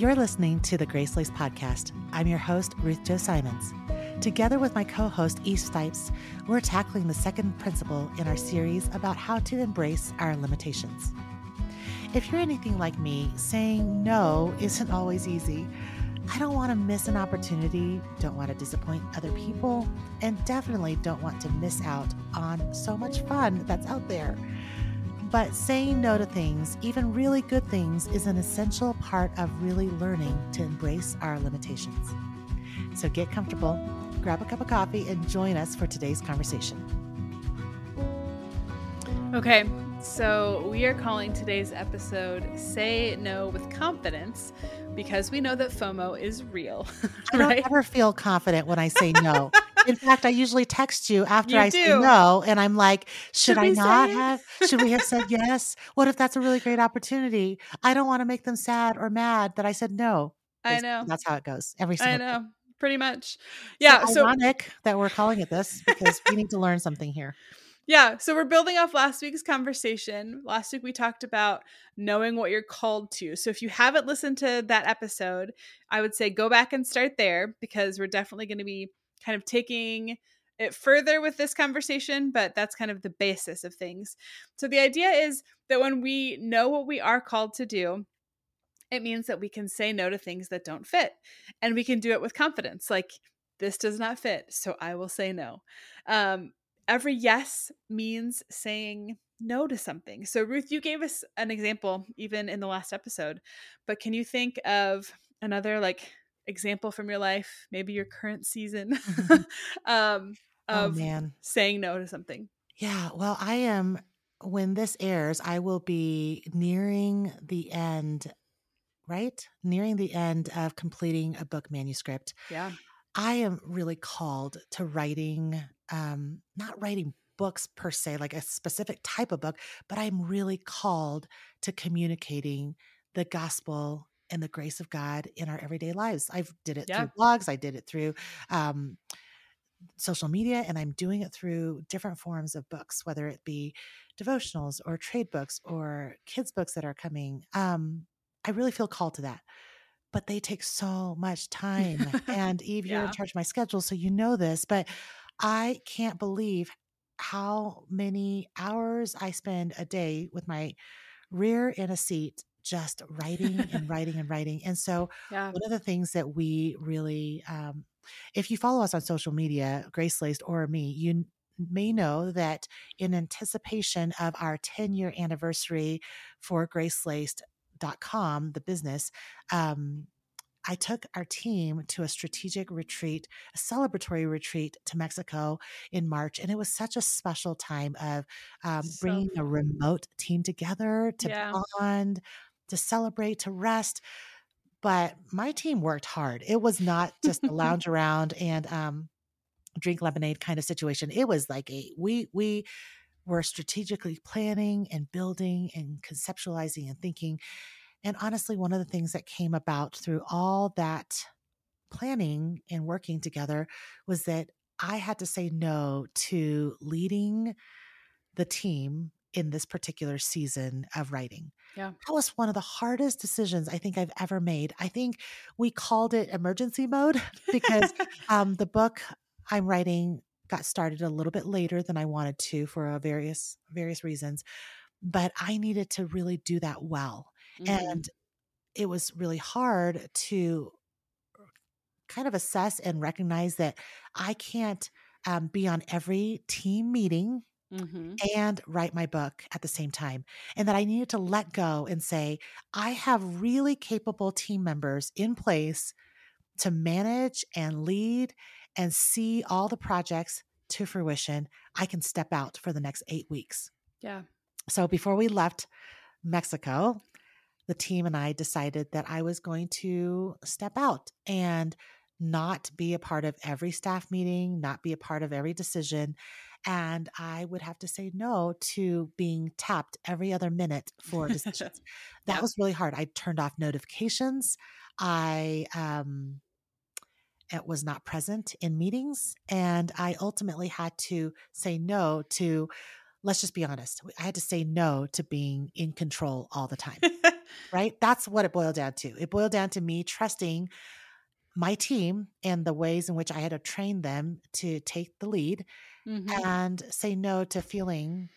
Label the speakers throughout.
Speaker 1: You're listening to the GraceLaced Podcast. I'm your host, Ruth Chou Simons. Together with my co host, Eve Stipes, we're tackling the second principle in our series about how to embrace our limitations. If you're anything like me, saying no isn't always easy. I don't want to miss an opportunity, don't want to disappoint other people, and definitely don't want to miss out on so much fun that's out there. But saying no to things, even really good things, is an essential part of really learning to embrace our limitations. So get comfortable, grab a cup of coffee, and join us for today's conversation.
Speaker 2: Okay, so we are calling today's episode Say No with Confidence because we know that FOMO is real.
Speaker 1: I don't ever feel confident when I say no. In fact, I usually text you after
Speaker 2: You
Speaker 1: I say no, and I'm like, should,
Speaker 2: Should
Speaker 1: I not
Speaker 2: say
Speaker 1: have? Should we have said yes? What if that's a really great opportunity? I don't want to make them sad or mad that I said no.
Speaker 2: I know.
Speaker 1: That's how it goes every single
Speaker 2: I
Speaker 1: time.
Speaker 2: know. Pretty much. Yeah.
Speaker 1: So
Speaker 2: So,
Speaker 1: ironic that we're calling it this because we need to learn something here.
Speaker 2: yeah. So we're building off last week's conversation. Last week we talked about knowing what you're called to. So if you haven't listened to that episode, I would say go back and start there because we're definitely going to be kind of taking it further with this conversation, but that's kind of the basis of things. So the idea is that when we know what we are called to do, it means that we can say no to things that don't fit and we can do it with confidence like this does not fit so i will say no um, every yes means saying no to something so ruth you gave us an example even in the last episode but can you think of another like example from your life maybe your current season um,
Speaker 1: Oh
Speaker 2: of
Speaker 1: man.
Speaker 2: saying no to something
Speaker 1: Yeah. Well, I am, when this airs, I will be nearing the end, right? Nearing the end of completing a book manuscript.
Speaker 2: yeah
Speaker 1: I am really called to writing, um, not writing books per se, like a specific type of book, but I'm really called to communicating the gospel and the grace of God in our everyday lives. I've did it
Speaker 2: Yeah.
Speaker 1: through blogs, I did it through um, social media, and I'm doing it through different forms of books, whether it be devotionals or trade books or kids books that are coming. Um, I really feel called to that but they take so much time. And Eve, you're in charge of my schedule, so you know this, but I can't believe how many hours I spend a day with my rear in a seat just writing and writing and writing. And so
Speaker 2: yeah
Speaker 1: one of the things that we really um, if you follow us on social media grace laced or me you may know that in anticipation of our 10 year anniversary for gracelaced.com the business um, I took our team to a strategic retreat, a celebratory retreat to Mexico in March. And it was such a special time of um,
Speaker 2: So
Speaker 1: bringing a remote team together to
Speaker 2: Yeah.
Speaker 1: bond, to celebrate, to rest but my team worked hard. It was not just a lounge around and um, drink lemonade kind of situation. It was like a we we were strategically planning and building and conceptualizing and thinking. And honestly, one of the things that came about through all that planning and working together was that I had to say no to leading the team in this particular season of writing.
Speaker 2: Yeah.
Speaker 1: That was one of the hardest decisions I think I've ever made. I think we called it emergency mode because um, the book I'm writing got started a little bit later than I wanted to for a various various reasons, but I needed to really do that well,
Speaker 2: Mhm.
Speaker 1: and it was really hard to kind of assess and recognize that I can't um, be on every team meeting
Speaker 2: Mhm.
Speaker 1: and write my book at the same time. And that I needed to let go and say, I have really capable team members in place to manage and lead and see all the projects to fruition. I can step out for the next eight weeks.
Speaker 2: yeah
Speaker 1: So before we left Mexico, the team and I decided that I was going to step out and not be a part of every staff meeting, not be a part of every decision. And I would have to say no to being tapped every other minute for decisions. that
Speaker 2: Yeah.
Speaker 1: was really hard. I turned off notifications. I, um, it was not present in meetings. And I ultimately had to say no to, let's just be honest, I had to say no to being in control all the time. right? That's what it boiled down to. It boiled down to me trusting my team and the ways in which I had to train them to take the lead mm-hmm. and say no to feeling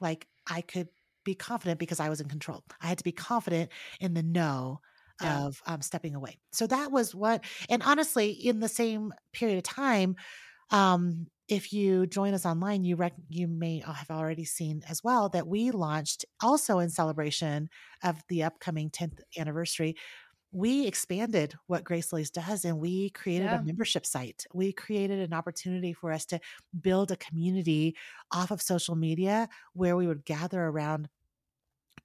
Speaker 1: like I could be confident because I was in control. I had to be confident in the no yeah. of um, stepping away. So that was what, and honestly, in the same period of time, um, if you join us online, you rec- you may have already seen as well that we launched also in celebration of the upcoming 10th anniversary. We expanded what GraceLaced does and we created yeah. a membership site. We created an opportunity for us to build a community off of social media where we would gather around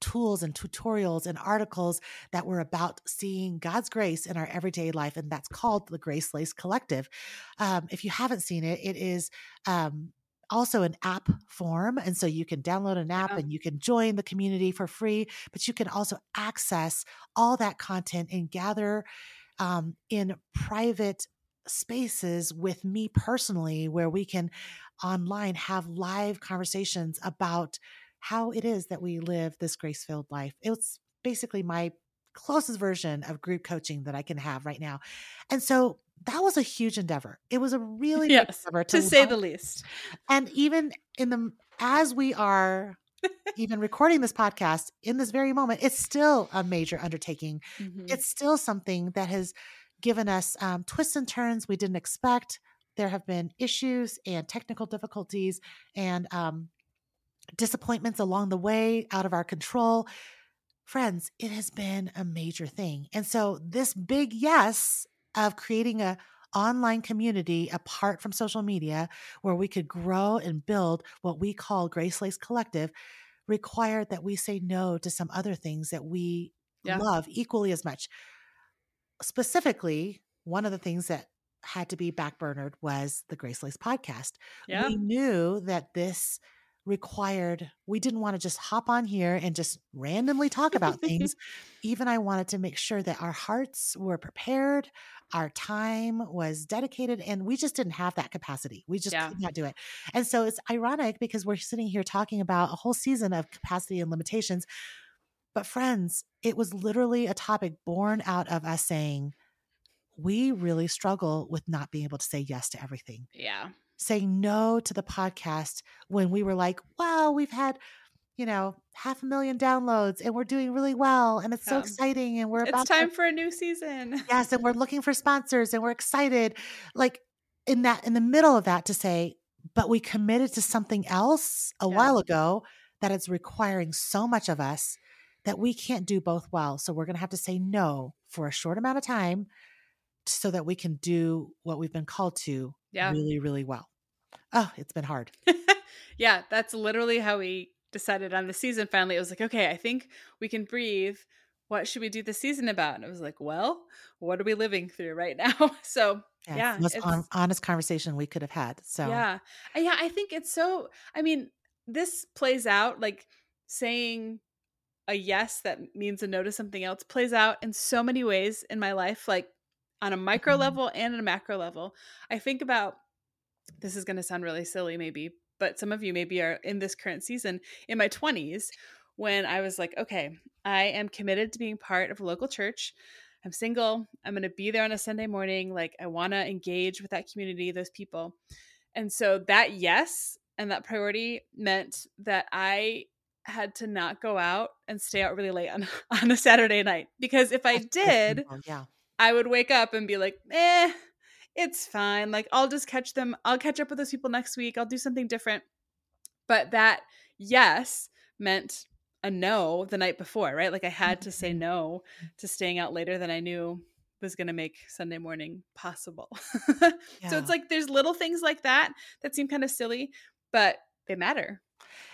Speaker 1: tools and tutorials and articles that were about seeing God's grace in our everyday life. And that's called the GraceLaced Collective. Um, if you haven't seen it, it is um, also an app form. And so you can download an app yeah. and you can join the community for free, but you can also access all that content and gather um, in private spaces with me personally where we can online have live conversations about how it is that we live this grace filled life. It's basically my closest version of group coaching that I can have right now. And so that was a huge endeavor. It was a really
Speaker 2: yes, endeavor to, to say the least.
Speaker 1: And even in the as we are even recording this podcast in this very moment, it's still a major undertaking. Mm-hmm. It's still something that has given us um, twists and turns we didn't expect. There have been issues and technical difficulties and um, disappointments along the way out of our control. Friends, it has been a major thing. And so this big yes of creating a online community apart from social media where we could grow and build what we call GraceLaced Collective required that we say no to some other things that we yeah. love equally as much. Specifically, one of the things that had to be backburnered was the GraceLaced podcast. Yeah. We knew that this required we didn't want to just hop on here and just randomly talk about things. Even i wanted to make sure that our hearts were prepared our time was dedicated and we just didn't have that capacity. We just yeah. could not do it. And so it's ironic because we're sitting here talking about a whole season of capacity and limitations but friends it was literally a topic born out of us saying we really struggle with not being able to say yes to everything.
Speaker 2: Yeah
Speaker 1: saying no to the podcast when we were like, wow, we've had, you know, half a million downloads and we're doing really well and it's so exciting and we're
Speaker 2: it's
Speaker 1: about
Speaker 2: time to, for a new season.
Speaker 1: yes, and we're looking for sponsors and we're excited. Like in that in the middle of that to say, but we committed to something else a yeah. while ago that is requiring so much of us that we can't do both well. So we're going to have to say no for a short amount of time so that we can do what we've been called to yeah. really, really well. Oh, it's been hard.
Speaker 2: yeah, that's literally how we decided on the season finally. It was like, okay, I think we can breathe. What should we do the season about? And it was like, well, what are we living through right now? so yeah, yeah
Speaker 1: most honest conversation we could have had. So
Speaker 2: yeah, yeah, I think it's so. I mean, this plays out like saying a yes that means a no to something else plays out in so many ways in my life. Like on a micro mm-hmm. level and a macro level. I think about this is going to sound really silly, maybe, but some of you maybe are in this current season in my 20s when I was like, okay, I am committed to being part of a local church. I'm single. I'm going to be there on a Sunday morning. Like, I want to engage with that community, those people. And so that yes and that priority meant that I had to not go out and stay out really late on, on a Saturday night because if I did,
Speaker 1: yeah.
Speaker 2: I would wake up and be like, eh, it's fine. Like, I'll just catch them. I'll catch up with those people next week. I'll do something different. But that yes meant a no the night before, right? Like, I had to say mm-hmm. no to staying out later than I knew was going to make Sunday morning possible. yeah. So it's like there's little things like that that seem kind of silly, but they matter.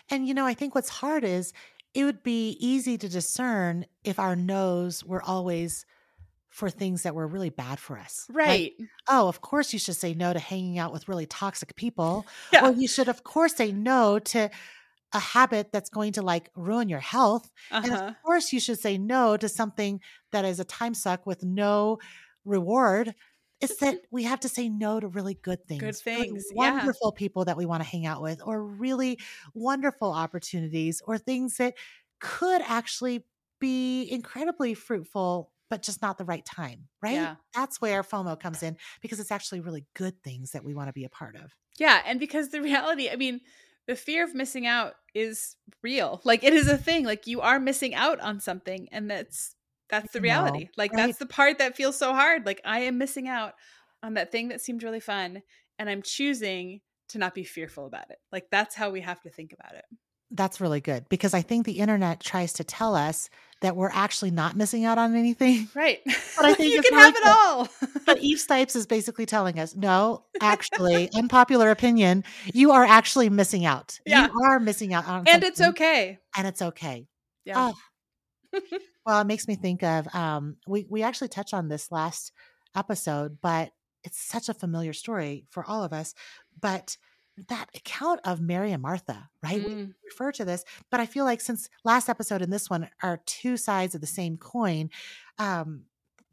Speaker 1: And, you know, I think what's hard is it would be easy to discern if our no's were always for things that were really bad for us.
Speaker 2: Right.
Speaker 1: Like, oh, of course you should say no to hanging out with really toxic people. Yeah. Or you should, of course, say no to a habit that's going to like ruin your health. Uh-huh. And of uh-huh. course, you should say no to something that is a time suck with no reward. It's that we have to say no to really good things,
Speaker 2: good things, really
Speaker 1: wonderful yeah. people that we want to hang out with, or really wonderful opportunities, or things that could actually be incredibly fruitful, but just not the right time, right?
Speaker 2: Yeah.
Speaker 1: That's where FOMO comes in because it's actually really good things that we want to be a part of.
Speaker 2: Yeah, and because the reality, I mean, the fear of missing out is real. Like it is a thing. Like you are missing out on something and that's that's the
Speaker 1: know,
Speaker 2: reality. Like
Speaker 1: right?
Speaker 2: that's the part that feels so hard. Like I am missing out on that thing that seemed really fun and I'm choosing to not be fearful about it. Like that's how we have to think about it.
Speaker 1: That's really good because I think the internet tries to tell us that we're actually not missing out on anything.
Speaker 2: Right.
Speaker 1: But I think
Speaker 2: you can
Speaker 1: really
Speaker 2: have it
Speaker 1: good.
Speaker 2: all.
Speaker 1: But Eve Stipes is basically telling us, no, actually, unpopular opinion, you are actually missing out.
Speaker 2: Yeah.
Speaker 1: You are missing out on
Speaker 2: and it's okay.
Speaker 1: And it's okay.
Speaker 2: Yeah.
Speaker 1: Oh. well, it makes me think of um we we actually touched on this last episode, but it's such a familiar story for all of us. But that account of Mary and Martha, right? We
Speaker 2: Mm,
Speaker 1: refer to this, but I feel like since last episode and this one are two sides of the same coin, um,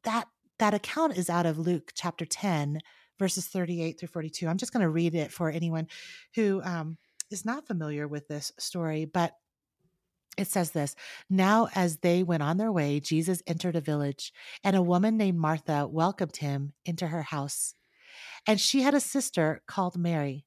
Speaker 1: that that account is out of Luke chapter 10, verses 38 through 42. I'm just going to read it for anyone who um, is not familiar with this story, but it says this Now, as they went on their way, Jesus entered a village, and a woman named Martha welcomed him into her house. And she had a sister called Mary,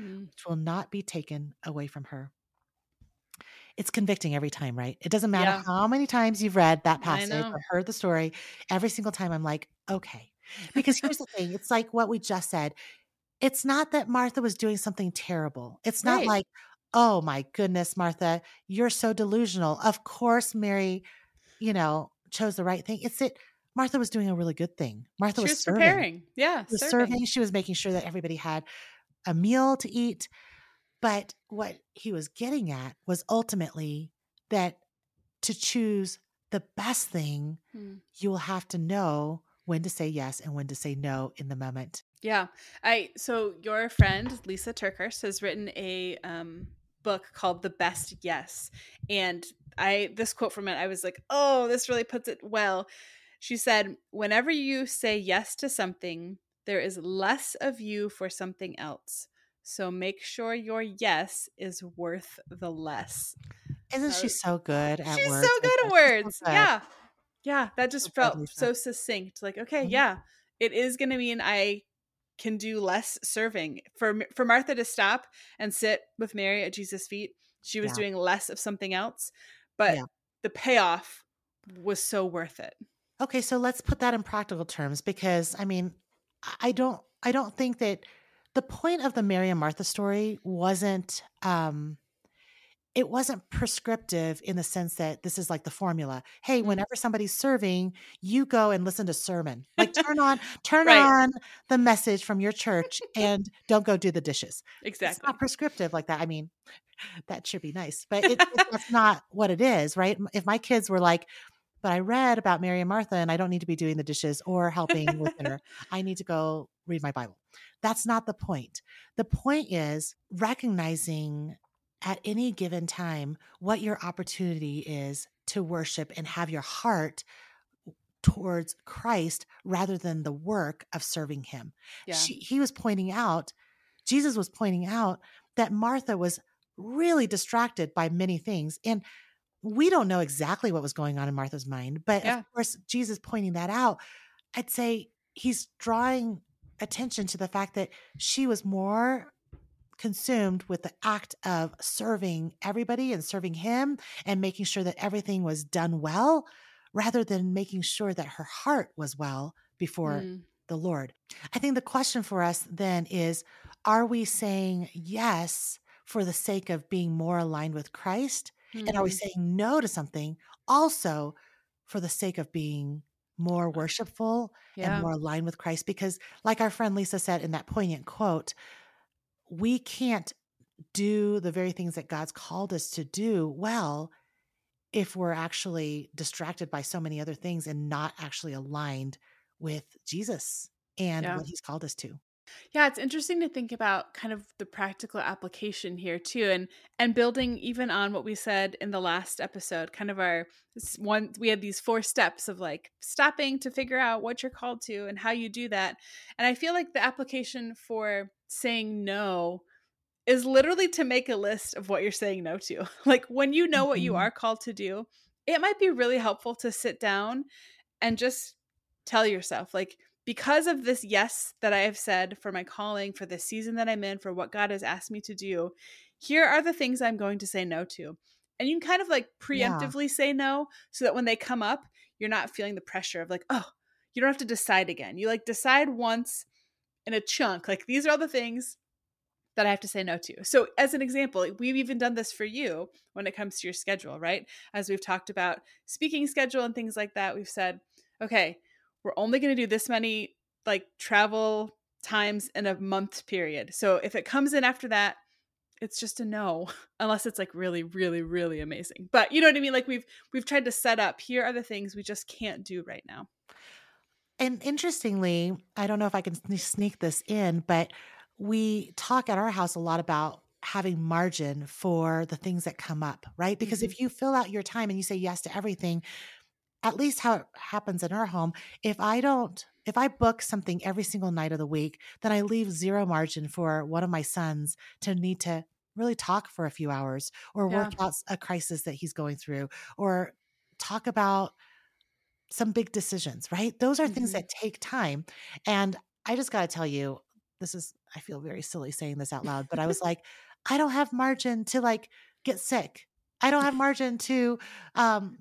Speaker 2: Mm.
Speaker 1: which will not be taken away from her. It's convicting every time, right? It doesn't matter
Speaker 2: Yeah.
Speaker 1: how many times you've read that passage or heard the story. Every single time I'm like, okay. Because here's the thing it's like what we just said. It's not that Martha was doing something terrible. It's not
Speaker 2: Right.
Speaker 1: like, oh my goodness, Martha, you're so delusional. Of course, Mary, you know, chose the right thing. It's that Martha was doing a really good thing. Martha was,
Speaker 2: was
Speaker 1: serving.
Speaker 2: preparing. Yeah.
Speaker 1: She was
Speaker 2: serving.
Speaker 1: serving. She was making sure that everybody had a meal to eat. But what he was getting at was ultimately that to choose the best thing,
Speaker 2: Mm.
Speaker 1: you will have to know when to say yes and when to say no in the moment.
Speaker 2: Yeah. I so your friend Lysa TerKeurst has written a um book called The Best Yes. And I this quote from it, I was like, oh, this really puts it well. She said, Whenever you say yes to something, there is less of you for something else. So make sure your yes is worth the less.
Speaker 1: Isn't
Speaker 2: That
Speaker 1: she so good at
Speaker 2: She's
Speaker 1: words?
Speaker 2: so good at
Speaker 1: She's so
Speaker 2: words.
Speaker 1: good.
Speaker 2: Yeah. Yeah. That just
Speaker 1: So
Speaker 2: felt so succinct. Like, okay,
Speaker 1: Mhm.
Speaker 2: yeah, it is going to mean I can do less serving. For for Martha to stop and sit with Mary at Jesus' feet, she was
Speaker 1: Yeah.
Speaker 2: doing less of something else, but
Speaker 1: Yeah.
Speaker 2: the payoff was so worth it.
Speaker 1: Okay, so let's put that in practical terms because I mean, I- don't I don't think that the point of the Mary and Martha story wasn't um it wasn't prescriptive in the sense that this is like the formula. Hey,
Speaker 2: Mm.
Speaker 1: whenever somebody's serving, you go and listen to sermon. Like turn on turn
Speaker 2: Right.
Speaker 1: on the message from your church and don't go do the dishes. It's
Speaker 2: Exactly.
Speaker 1: not prescriptive like that. I mean, that should be nice, but it- that's not what it is, right? If my kids were like, but I read about Mary and Martha and I don't need to be doing the dishes or helping with dinner. I need to go read my Bible. That's not the point. The point is recognizing at any given time what your opportunity is to worship and have your heart towards Christ rather than the work of serving him
Speaker 2: Yeah.
Speaker 1: she, he was pointing out, Jesus was pointing out that Martha was really distracted by many things. And we don't know exactly what was going on in Martha's mind, but
Speaker 2: Yeah.
Speaker 1: of course, Jesus pointing that out, I'd say he's drawing attention to the fact that she was more consumed with the act of serving everybody and serving him and making sure that everything was done well rather than making sure that her heart was well before
Speaker 2: Mm.
Speaker 1: the Lord. I think the question for us then is are we saying yes for the sake of being more aligned with Christ? And are we
Speaker 2: Mm.
Speaker 1: saying no to something also for the sake of being more worshipful
Speaker 2: Yeah.
Speaker 1: and more aligned with Christ? Because, like our friend Lisa said in that poignant quote, we can't do the very things that God's called us to do well if we're actually distracted by so many other things and not actually aligned with Jesus and
Speaker 2: Yeah.
Speaker 1: what he's called us to.
Speaker 2: Yeah, it's interesting to think about kind of the practical application here too and and building even on what we said in the last episode, kind of our one we had these four steps of like stopping to figure out what you're called to and how you do that. And I feel like the application for saying no is literally to make a list of what you're saying no to. Like when you know what you
Speaker 1: Mhm.
Speaker 2: are called to do, it might be really helpful to sit down and just tell yourself like because of this yes that I have said for my calling, for the season that I'm in, for what God has asked me to do, here are the things I'm going to say no to. And you can kind of like
Speaker 1: Yeah.
Speaker 2: preemptively say no so that when they come up, you're not feeling the pressure of like, oh, you don't have to decide again. You like decide once in a chunk. Like these are all the things that I have to say no to. So, as an example, we've even done this for you when it comes to your schedule, right? As we've talked about speaking schedule and things like that, we've said, okay, we're only going to do this many like travel times in a month period. So, if it comes in after that, it's just a no unless it's like really really really amazing but you know what i mean like we've we've tried to set up here are the things we just can't do right now
Speaker 1: And interestingly, I don't know if I can sneak this in, but we talk at our house a lot about having margin for the things that come up, right? Because mm-hmm. if you fill out your time and you say yes to everything, at least how it happens in our home, if I don't, if I book something every single night of the week, then I leave zero margin for one of my sons to need to really talk for a few hours or
Speaker 2: Yeah.
Speaker 1: work out a crisis that he's going through or talk about some big decisions, right? Those are things
Speaker 2: Mhm.
Speaker 1: that take time. And I just got to tell you, this is, I feel very silly saying this out loud, but I was like, I don't have margin to like get sick. I don't have margin to, um,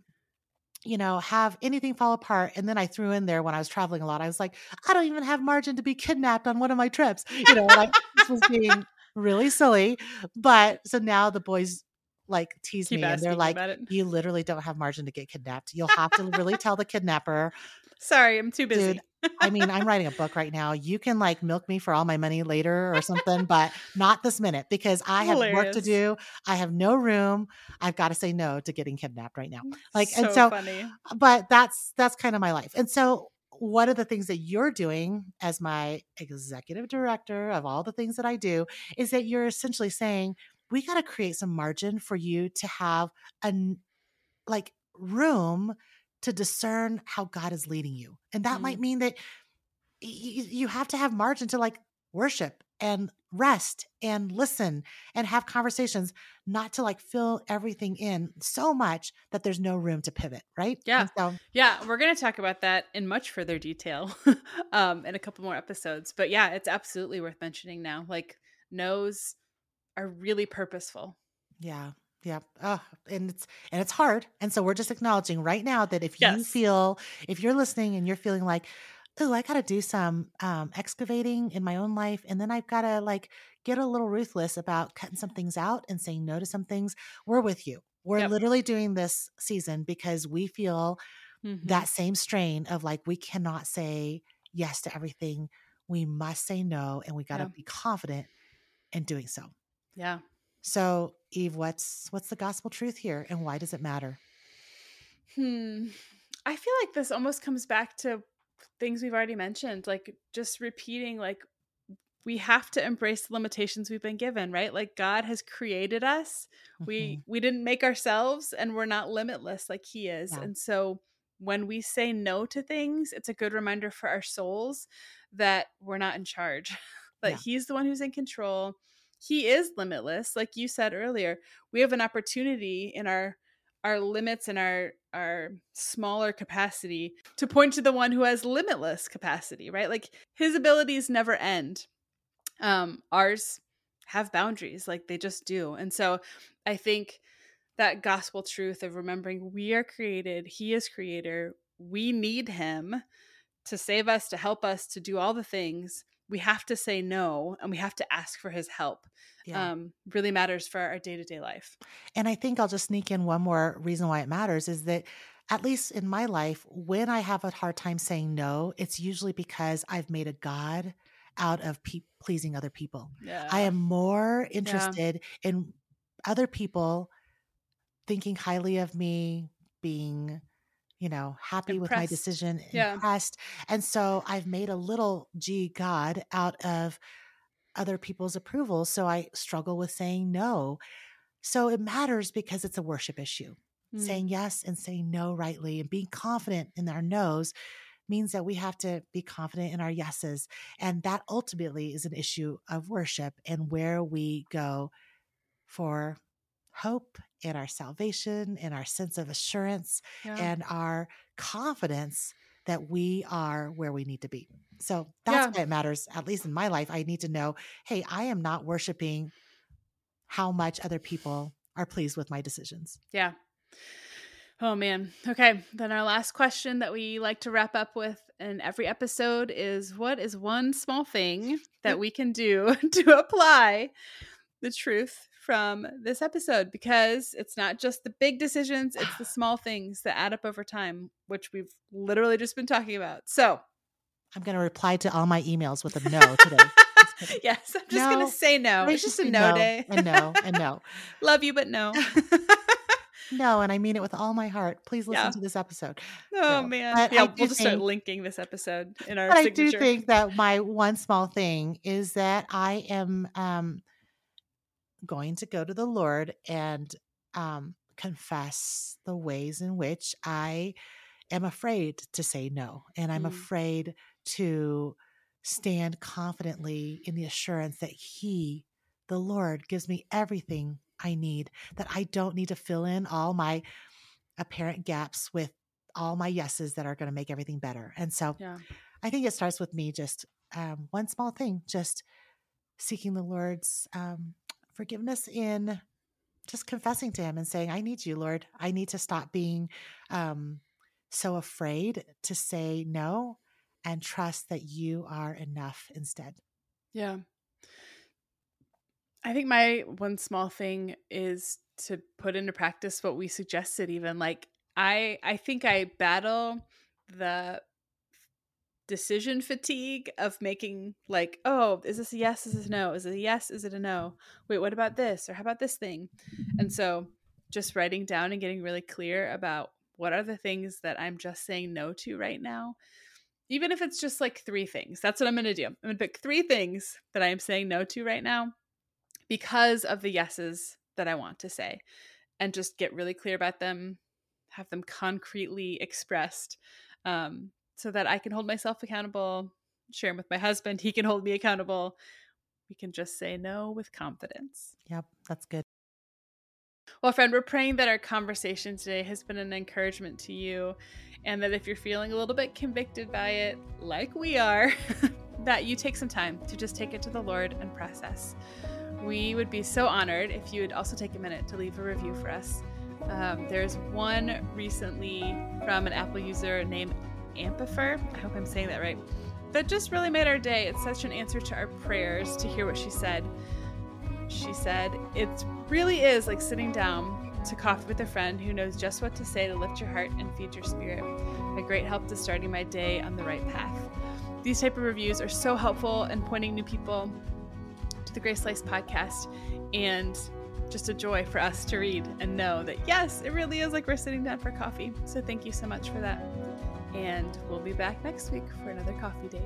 Speaker 1: you know, have anything fall apart. And then I threw in there when I was traveling a lot, I was like, I don't even have margin to be kidnapped on one of my trips. You know, I just was being really silly. But so now the boys like tease
Speaker 2: Keep
Speaker 1: me and they're like, you literally don't have margin to get kidnapped. You'll have to really tell the kidnapper,
Speaker 2: sorry i'm too busy
Speaker 1: dude. I mean, I'm writing a book right now. You can like milk me for all my money later or something, but not this minute because I have work to do. I have no room. I've got to say no to getting kidnapped right now. Like,
Speaker 2: so
Speaker 1: and so,
Speaker 2: funny uh,
Speaker 1: but that's that's kind of my life. And so, one of the things that you're doing as my executive director of all the things that I do is that you're essentially saying we got to create some margin for you to have a n- like room to discern how God is leading you. And that
Speaker 2: Mm.
Speaker 1: might mean that you have to have margin to like worship and rest and listen and have conversations, not to like fill everything in so much that there's no room to pivot, right?
Speaker 2: Yeah.
Speaker 1: So
Speaker 2: Yeah, we're going to talk about that in much further detail um, in a couple more episodes. But yeah, it's absolutely worth mentioning now. Like, no's are really purposeful.
Speaker 1: Yeah. Yeah. Oh, and it's and it's hard. And so we're just acknowledging right now that if you
Speaker 2: Yes.
Speaker 1: feel if you're listening and you're feeling like, oh, I gotta do some um excavating in my own life, and then I've gotta like get a little ruthless about cutting some things out and saying no to some things, we're with you. We're
Speaker 2: Yep.
Speaker 1: literally doing this season because we feel
Speaker 2: Mhm.
Speaker 1: that same strain of like we cannot say yes to everything. We must say no, and we gotta
Speaker 2: Yeah.
Speaker 1: be confident in doing so.
Speaker 2: yeah.
Speaker 1: So, Eve, what's what's the gospel truth here and why does it matter?
Speaker 2: Hmm. I feel like this almost comes back to things we've already mentioned, like just repeating, like, we have to embrace the limitations we've been given, right? Like God has created us. We
Speaker 1: Mhm.
Speaker 2: we didn't make ourselves and we're not limitless like he is.
Speaker 1: Yeah.
Speaker 2: And so when we say no to things, it's a good reminder for our souls that we're not in charge. that
Speaker 1: Yeah.
Speaker 2: he's the one who's in control. He is limitless. Like you said earlier, we have an opportunity in our our limits and our our smaller capacity to point to the one who has limitless capacity, right? Like his abilities never end um ours have boundaries like they just do and so i think that gospel truth of remembering we are created he is creator we need him to save us to help us to do all the things we have to say no and we have to ask for his help
Speaker 1: Yeah.
Speaker 2: um really matters for our day-to-day life
Speaker 1: and I think I'll just sneak in one more reason why it matters is that at least in my life, when I have a hard time saying no, it's usually because I've made a God out of pe- pleasing other people.
Speaker 2: yeah
Speaker 1: I am more interested in other people thinking highly of me, being, you know, happy with my
Speaker 2: Impressed.
Speaker 1: decision,
Speaker 2: Yeah.
Speaker 1: impressed. And so I've made a little g God out of other people's approval. So I struggle with saying no. So it matters because it's a worship issue.
Speaker 2: Mm.
Speaker 1: Saying yes and saying no rightly and being confident in our no's means that we have to be confident in our yeses. And that ultimately is an issue of worship and where we go for hope and our salvation and our sense of assurance
Speaker 2: Yeah.
Speaker 1: and our confidence that we are where we need to be. So that's
Speaker 2: Yeah.
Speaker 1: why it matters, at least in my life. I need to know hey, I am not worshiping how much other people are pleased with my decisions.
Speaker 2: Yeah. Oh man. Okay. Then our last question that we like to wrap up with in every episode is what is one small thing that we can do to apply the truth from this episode? Because it's not just the big decisions, it's the small things that add up over time, which we've literally just been talking about. So,
Speaker 1: I'm going to reply to all my emails with a no today.
Speaker 2: Yes, I'm just
Speaker 1: No.
Speaker 2: going to say no. It's just a
Speaker 1: Graciously
Speaker 2: no, day.
Speaker 1: and no and no.
Speaker 2: Love you, but no.
Speaker 1: No, and I mean it with all my heart. Please listen
Speaker 2: Yeah.
Speaker 1: to this episode.
Speaker 2: oh
Speaker 1: No,
Speaker 2: man. Yeah, we'll just start linking this episode in our
Speaker 1: but I do think that my one small thing is that I am um, going to go to the Lord and um, confess the ways in which I am afraid to say no, and I'm
Speaker 2: Mm.
Speaker 1: afraid to stand confidently in the assurance that He, the Lord, gives me everything I need. That I don't need to fill in all my apparent gaps with all my yeses that are going to make everything better. And so
Speaker 2: yeah.
Speaker 1: I think it starts with me just um, one small thing, just seeking the Lord's um, forgiveness in just confessing to Him and saying, I need you, Lord. I need to stop being um, so afraid to say no and trust that you are enough instead.
Speaker 2: Yeah. I think my one small thing is to put into practice what we suggested even like I I think I battle the decision fatigue of making like oh is this a yes is this a no? Is it a yes is it a no? Wait what about this? Or how about this thing? And so just writing down and getting really clear about what are the things that i'm just saying no to right now. Even if it's just like three things that's what i'm going to do. I'm going to pick three things that i am saying no to right now because of the yeses that i want to say and just get really clear about them have them concretely expressed um, so that I can hold myself accountable, share them with my husband. He can hold me accountable. We can just say no with confidence.
Speaker 1: Yep, that's good.
Speaker 2: Well, friend, we're praying that our conversation today has been an encouragement to you and that if you're feeling a little bit convicted by it, like we are, that you take some time to just take it to the Lord and process. We would be so honored if you would also take a minute to leave a review for us. Um, there's one recently from an Apple user named Ampifer. I hope I'm saying that right. That just really made our day. It's such an answer to our prayers to hear what she said. She said, It really is like sitting down to coffee with a friend who knows just what to say to lift your heart and feed your spirit. A great help to starting my day on the right path. These type of reviews are so helpful in pointing new people to the GraceLaced podcast and just a joy for us to read and know that yes, it really is like we're sitting down for coffee. So thank you so much for that. And we'll be back next week for another coffee date.